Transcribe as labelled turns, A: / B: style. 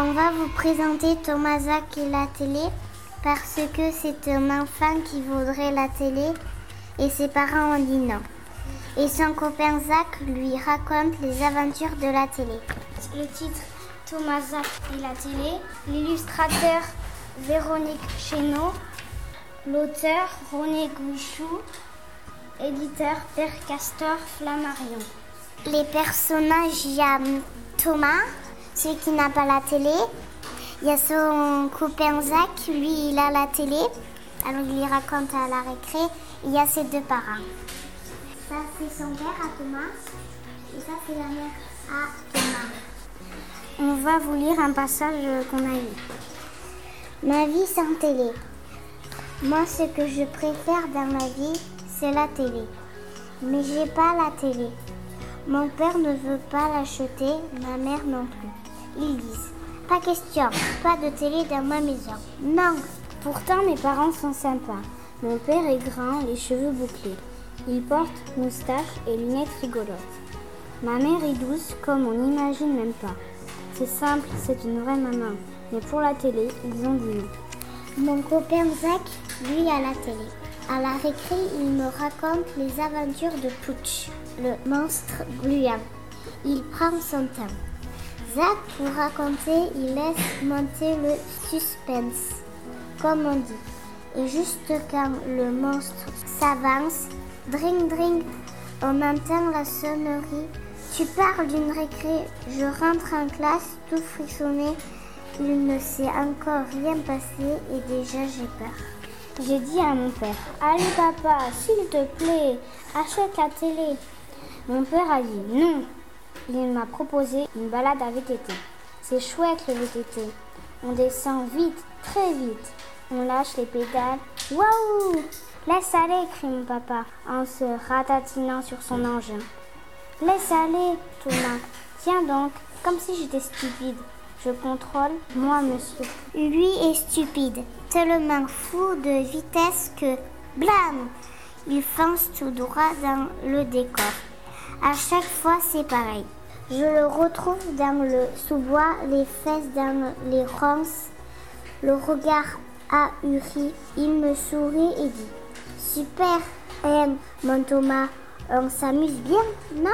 A: On va vous présenter Thomas Zach et la télé parce que c'est un enfant qui voudrait la télé et ses parents ont dit non. Et son copain Zach lui raconte les aventures de la télé.
B: Le titre Thomas Zach et la télé, l'illustrateur Véronique Chéneau, l'auteur René Gouichou, éditeur Père Castor Flammarion.
A: Les personnages, il y a Thomas, celui qui n'a pas la télé. Il y a son copain Zach, lui, il a la télé. Alors il lui raconte à la récré. Il y a ses deux parents. Ça, c'est son père à Thomas. Et ça, c'est la mère à Thomas.
B: On va vous lire un passage qu'on a lu.
A: Ma vie sans télé. Moi, ce que je préfère dans ma vie, c'est la télé. Mais j'ai pas la télé. Mon père ne veut pas l'acheter, ma mère non plus. Ils disent Pas question, pas de télé dans ma maison. Non
B: Pourtant, mes parents sont sympas. Mon père est grand, les cheveux bouclés. Il porte moustache et lunettes rigolotes. Ma mère est douce comme on n'imagine même pas. C'est simple, c'est une vraie maman. Mais pour la télé, ils ont dit.
A: Mon copain Zach, lui, a la télé. À la récré, il me raconte les aventures de Pooch, le monstre gluant. Il prend son temps. Zach, pour raconter, il laisse monter le suspense, comme on dit. Et juste quand le monstre s'avance, dring dring, on entend la sonnerie. Tu parles d'une récré, je rentre en classe, tout frissonné. Il ne s'est encore rien passé et déjà j'ai peur.
B: J'ai dit à mon père Allez, papa, s'il te plaît, achète la télé. Mon père a dit Non. Il m'a proposé une balade à VTT. C'est chouette le VTT. On descend vite, très vite. On lâche les pédales. Waouh Laisse aller, crie mon papa en se ratatinant sur son engin. Laisse aller, Thomas. Tiens donc, comme si j'étais stupide. Je contrôle, moi, monsieur.
A: Lui est stupide, tellement fou de vitesse que, blam, il fonce tout droit dans le décor. À chaque fois, c'est pareil. Je le retrouve dans le sous-bois, les fesses dans les ronces, le regard ahuri. Il me sourit et dit Super, M, mon Thomas, on s'amuse bien, non?